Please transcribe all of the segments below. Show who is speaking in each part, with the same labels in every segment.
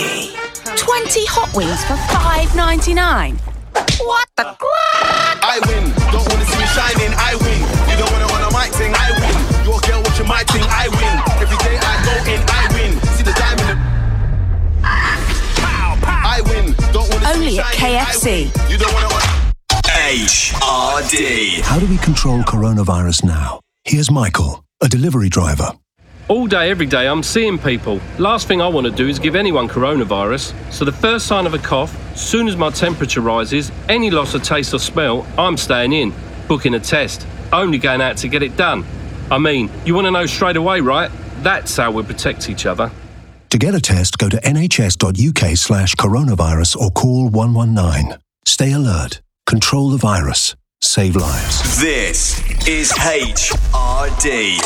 Speaker 1: KFC. 20 hot wings for five ninety nine. What the
Speaker 2: I win. Don't wanna see me shining. I win. You don't wanna wanna my thing. I win. Your girl watching my thing. I win. Every day I go in. I win. See the diamond. I win. Don't wanna see
Speaker 1: Only
Speaker 2: me
Speaker 1: at
Speaker 2: shining.
Speaker 1: KFC.
Speaker 2: You don't wanna wanna.
Speaker 3: HRD.
Speaker 4: How do we control coronavirus now? Here's Michael, a delivery driver.
Speaker 5: All day, every day, I'm seeing people. Last thing I want to do is give anyone coronavirus. So, the first sign of a cough, soon as my temperature rises, any loss of taste or smell, I'm staying in, booking a test, only going out to get it done. I mean, you want to know straight away, right? That's how we protect each other.
Speaker 4: To get a test, go to nhs.uk slash coronavirus or call 119. Stay alert. Control the virus. Save lives.
Speaker 3: This is HRD.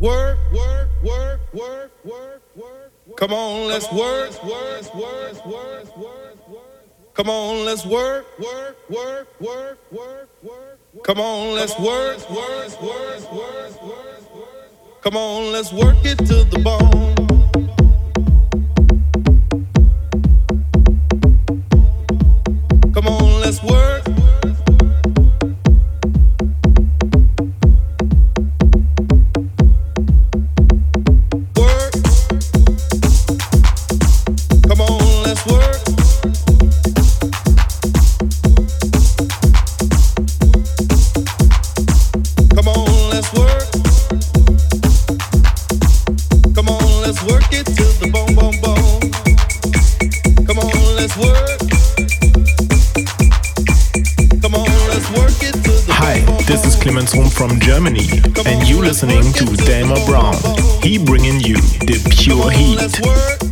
Speaker 2: Work, work, work, work, work, work. Come on, let's work, work, work, work, work, work. Come on, let's work, work, work, work, work, work. Come on, let's work, work, work, work, work. Come on, let's work it to the bone. Come on, let's work. Work.
Speaker 6: From Germany, and you listening to Delmer Brown. He bringing you the pure heat.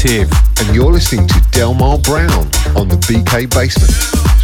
Speaker 7: Collective.
Speaker 8: And you're listening to Delmar Brown on the BK Basement.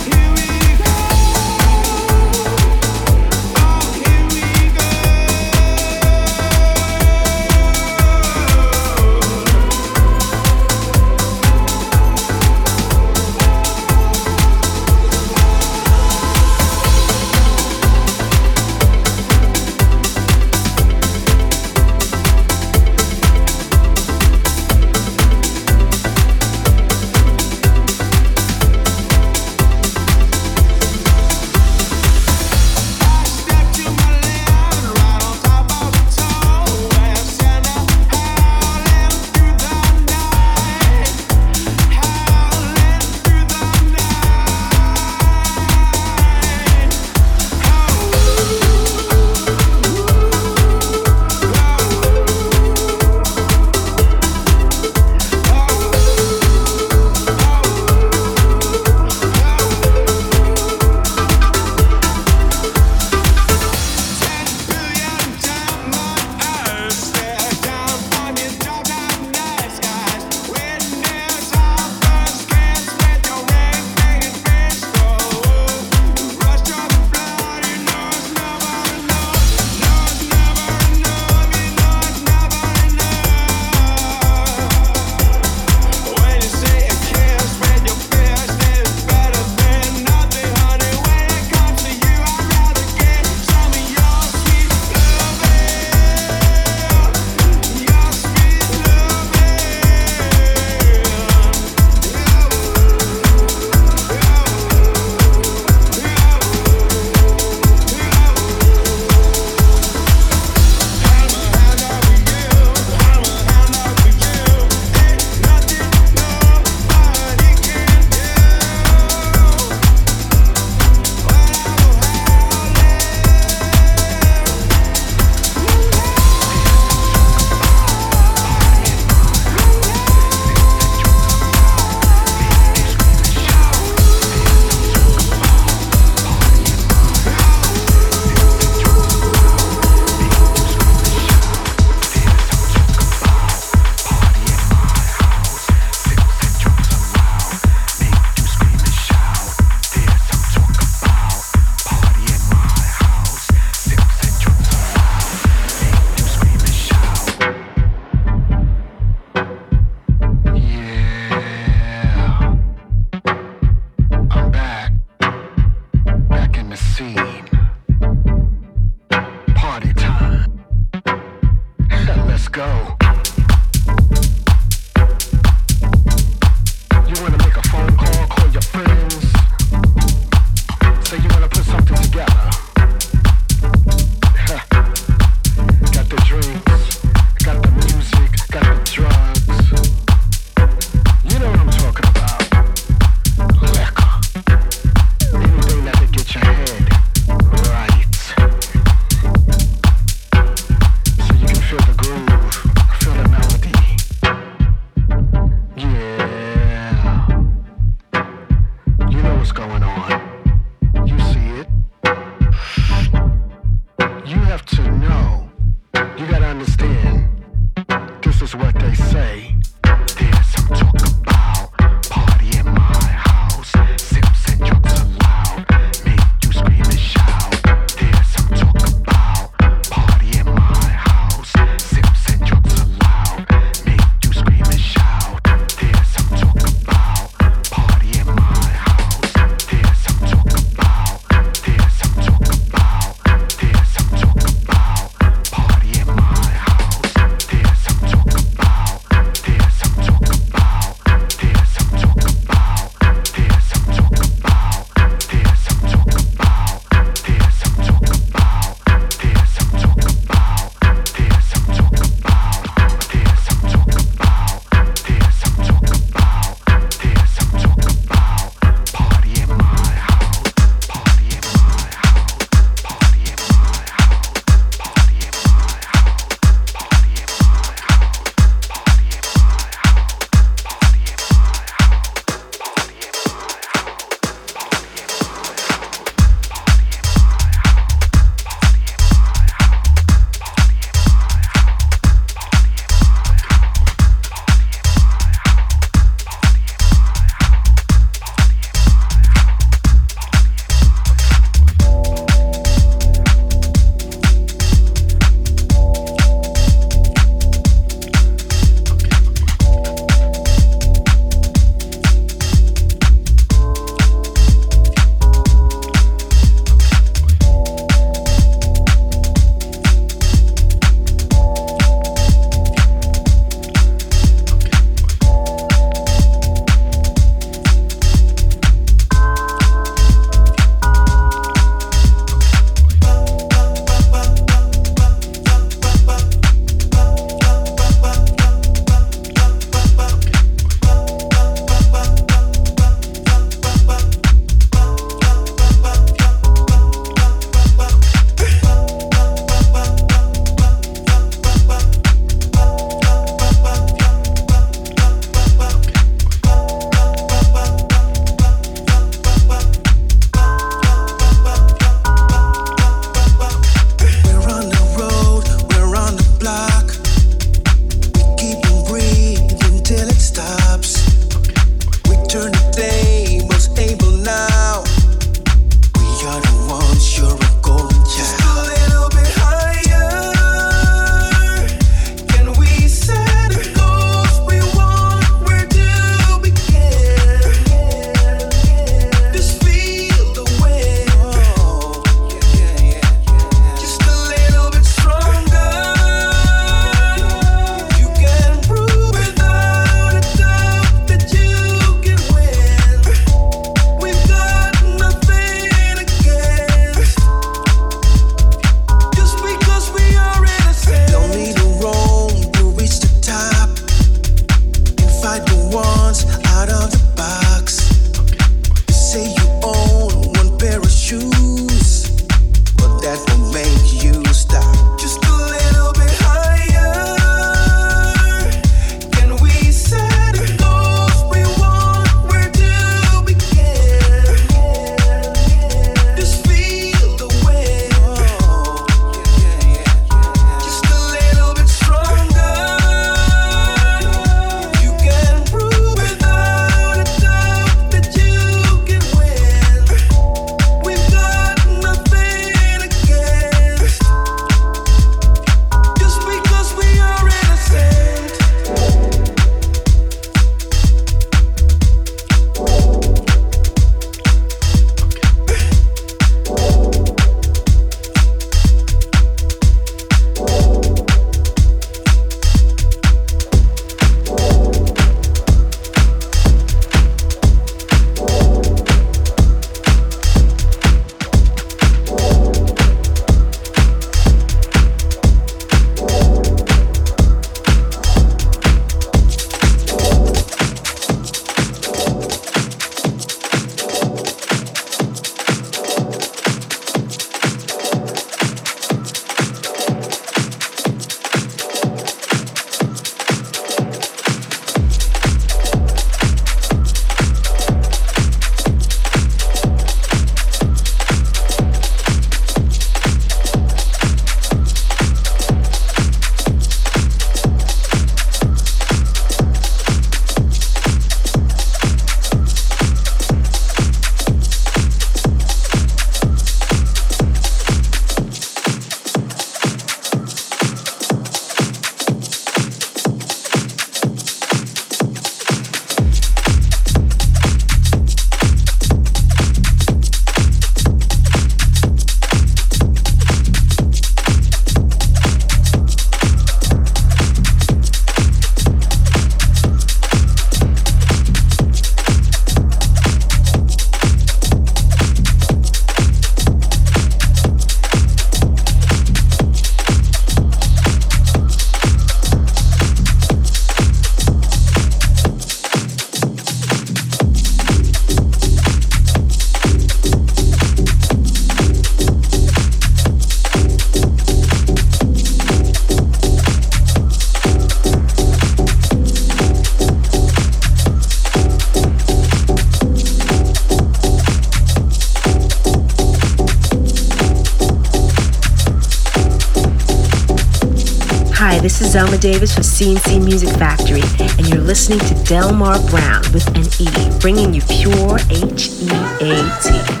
Speaker 9: Davis for C+C Music Factory, and you're listening to Delmar Brown with an E, bringing you pure H E A T.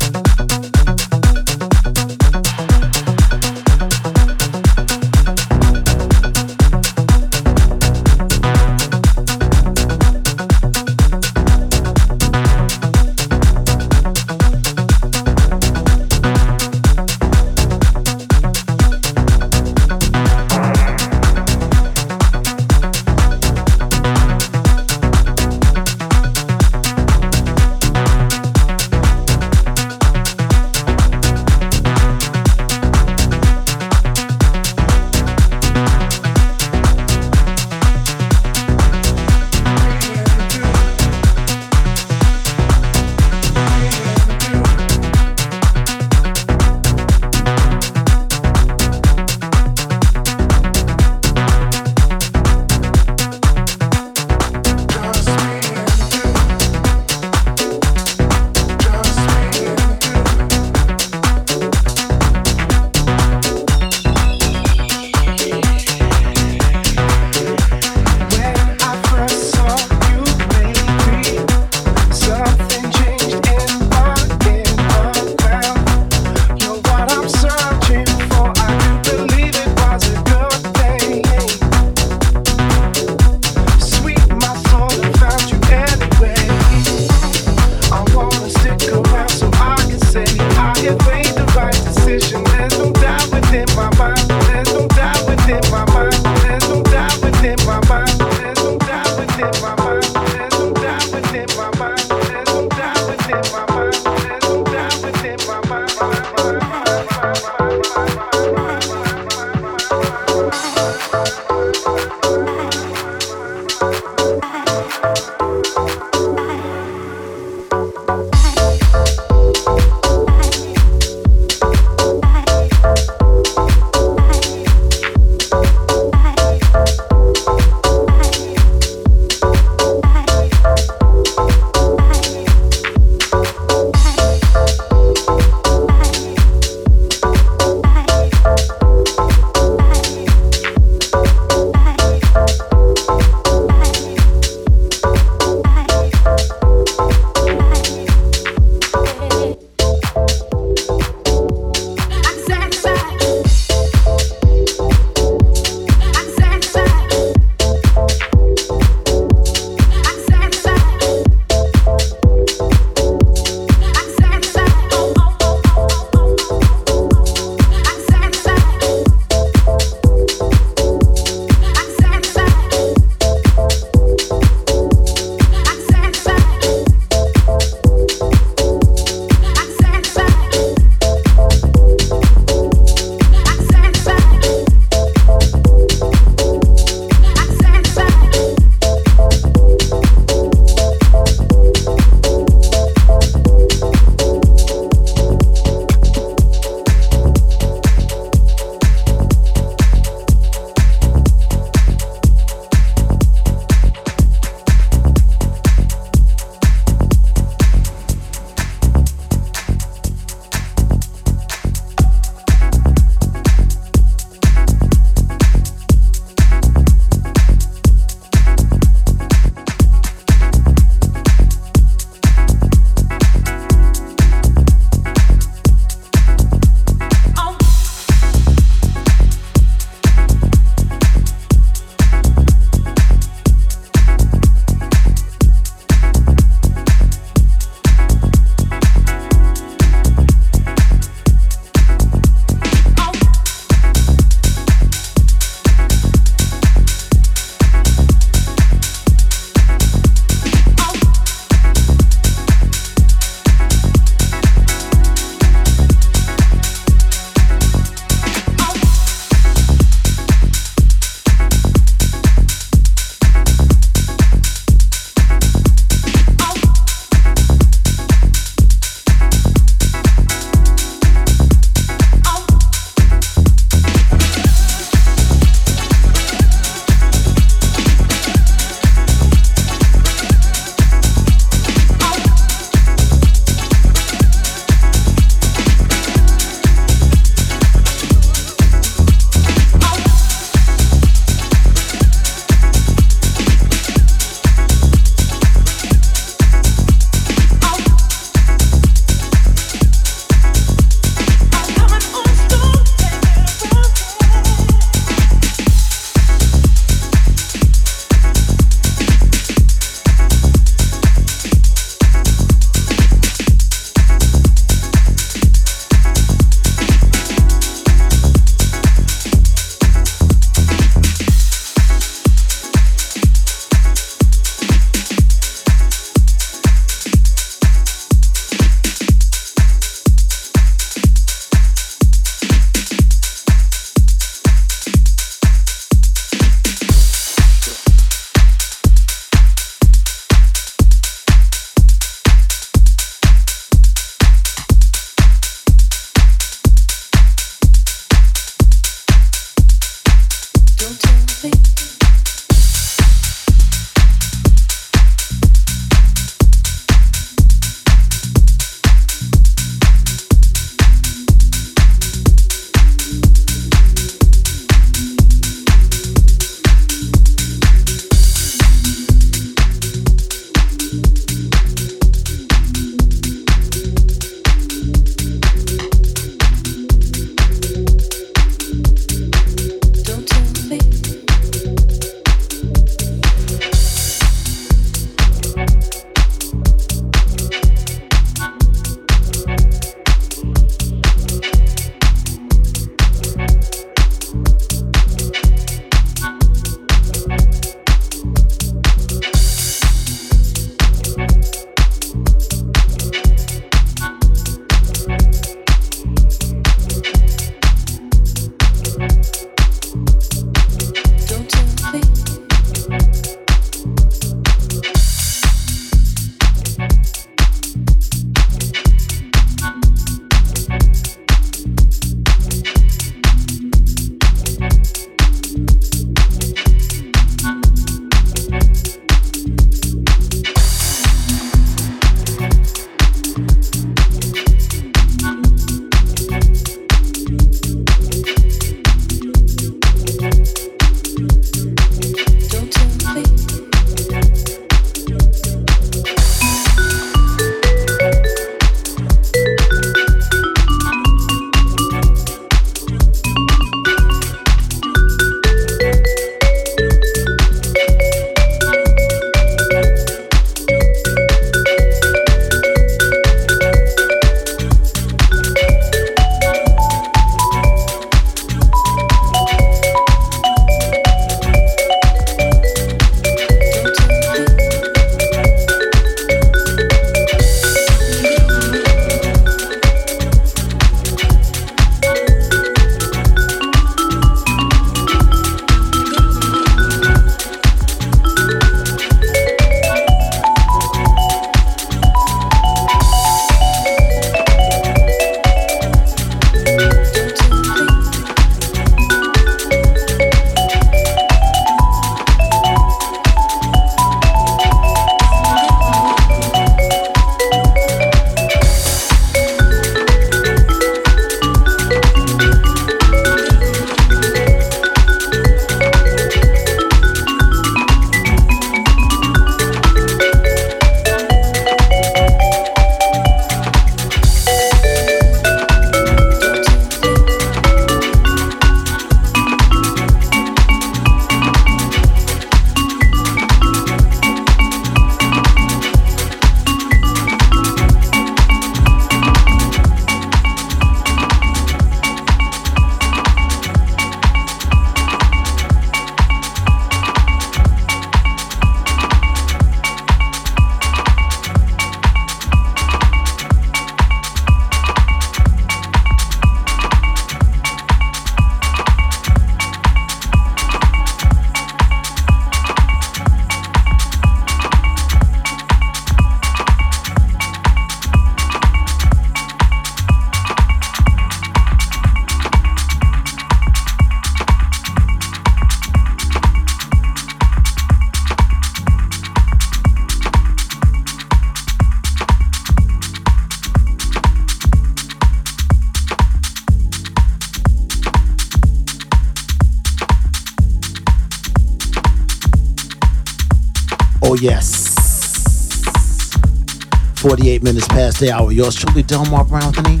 Speaker 10: the hour. Yours truly, Delmar Brown Anthony.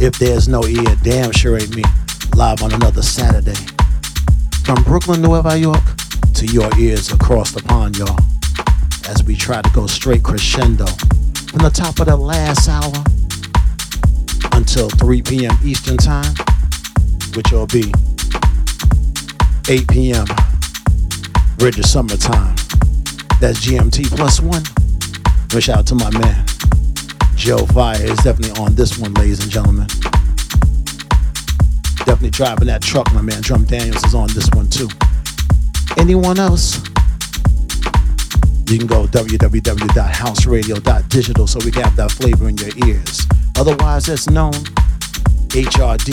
Speaker 10: If there's no ear, damn sure ain't me. Live on another Saturday. From Brooklyn, Nueva York, to your ears across the pond, y'all. As we try to go straight crescendo from the top of the last hour until 3 p.m. Eastern Time, which will be 8 p.m. British Summertime. That's GMT plus one. Wish out to my man. Joe Fire is definitely on this one, ladies and gentlemen. Definitely driving that truck, my man. Drum Daniels is on this one too. Anyone else? You can go www.houseradio.digital so we can have that flavor in your ears. Otherwise, it's known HRD.FM.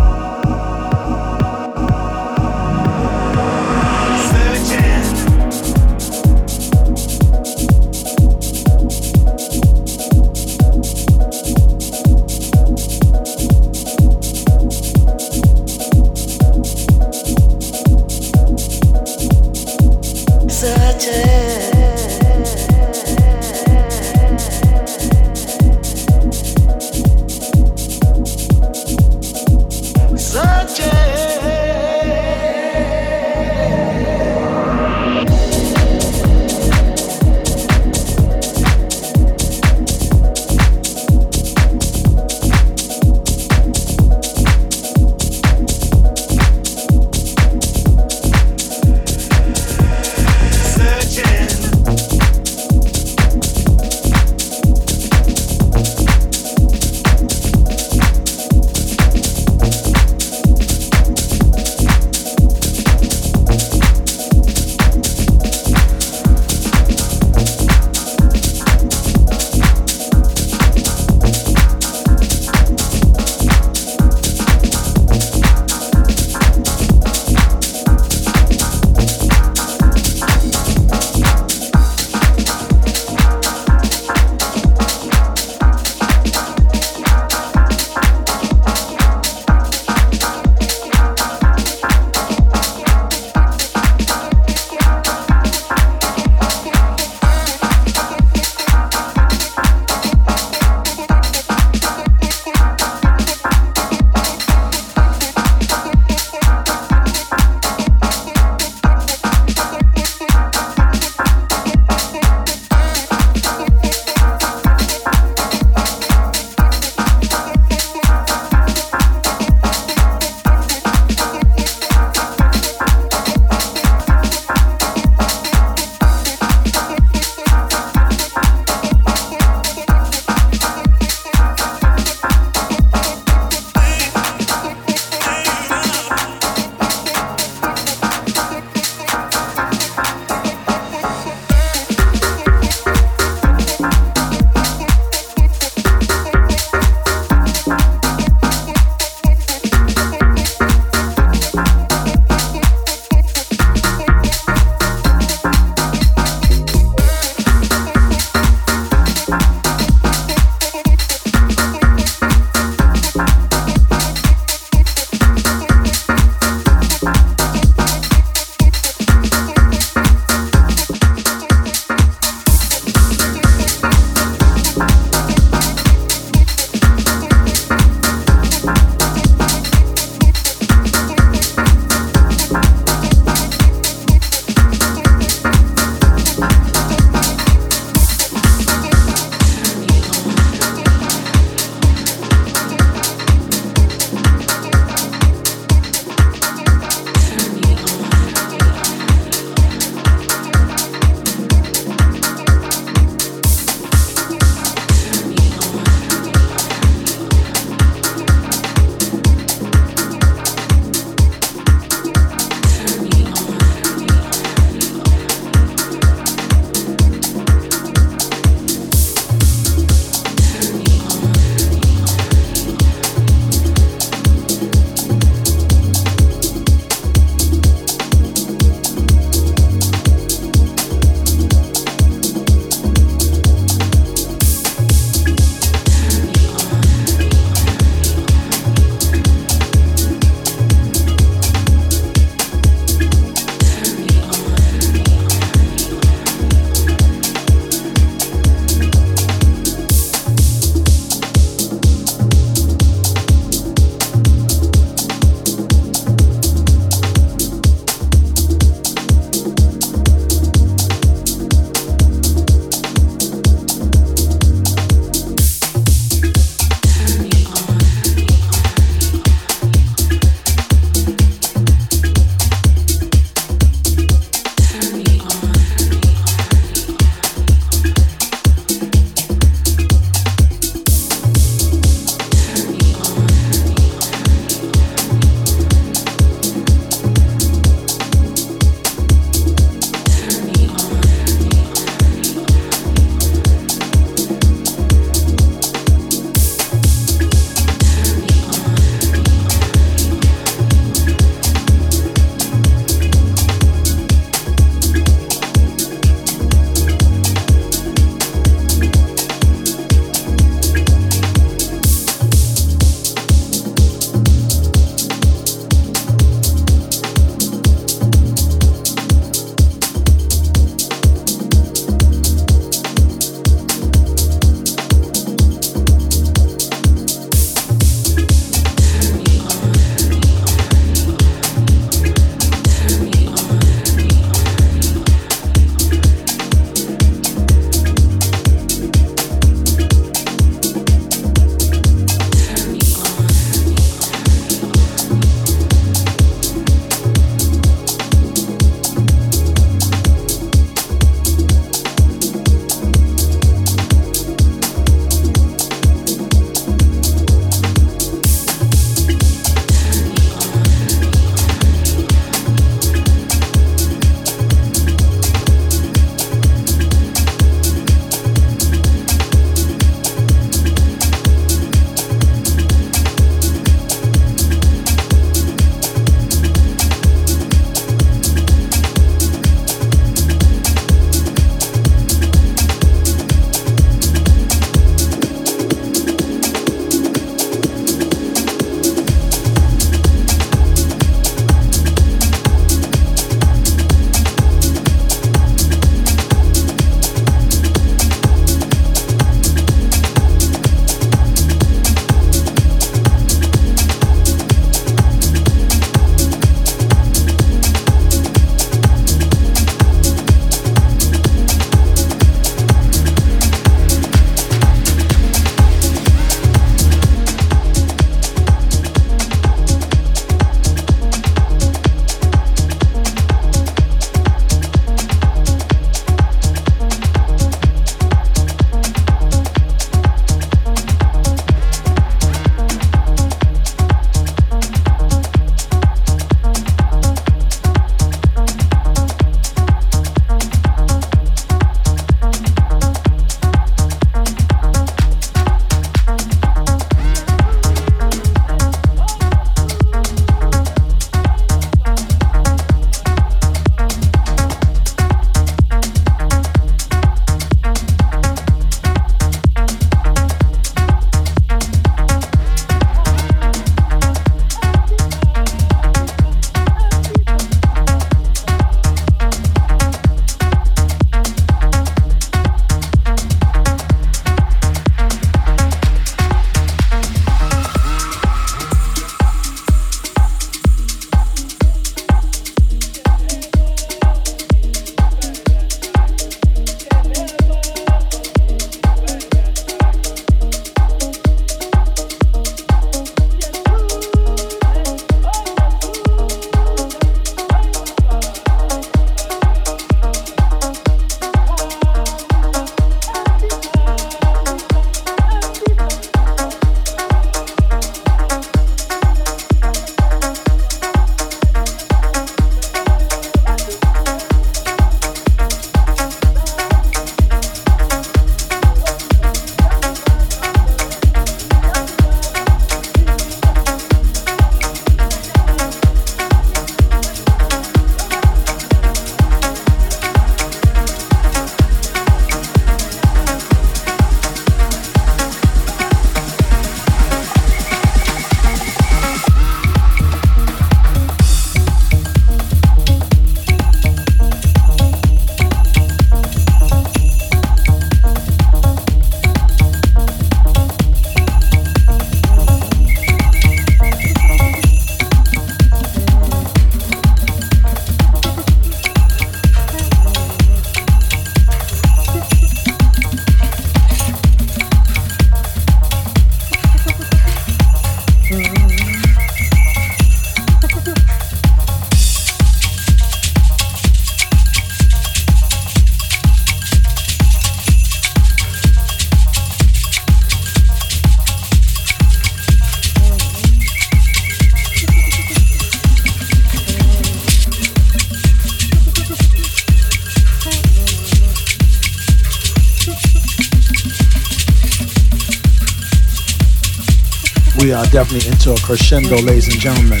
Speaker 10: definitely into a crescendo, ladies and gentlemen.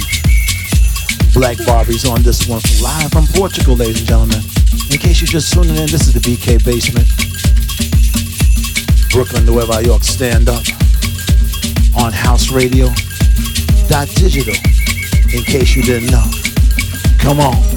Speaker 10: Black Barbie's on this one live from Portugal, ladies and gentlemen. In case you're just tuning in, this is the BK Basement. Brooklyn, Nueva York, stand up on House Radio. Digital. In case you didn't know. Come on.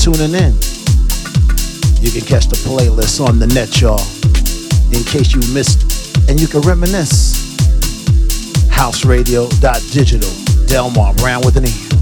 Speaker 10: Tuning in. You can catch the playlist on the net, y'all, in case you missed, and you can reminisce. Houseradio.digital, Delmar Brown with an E.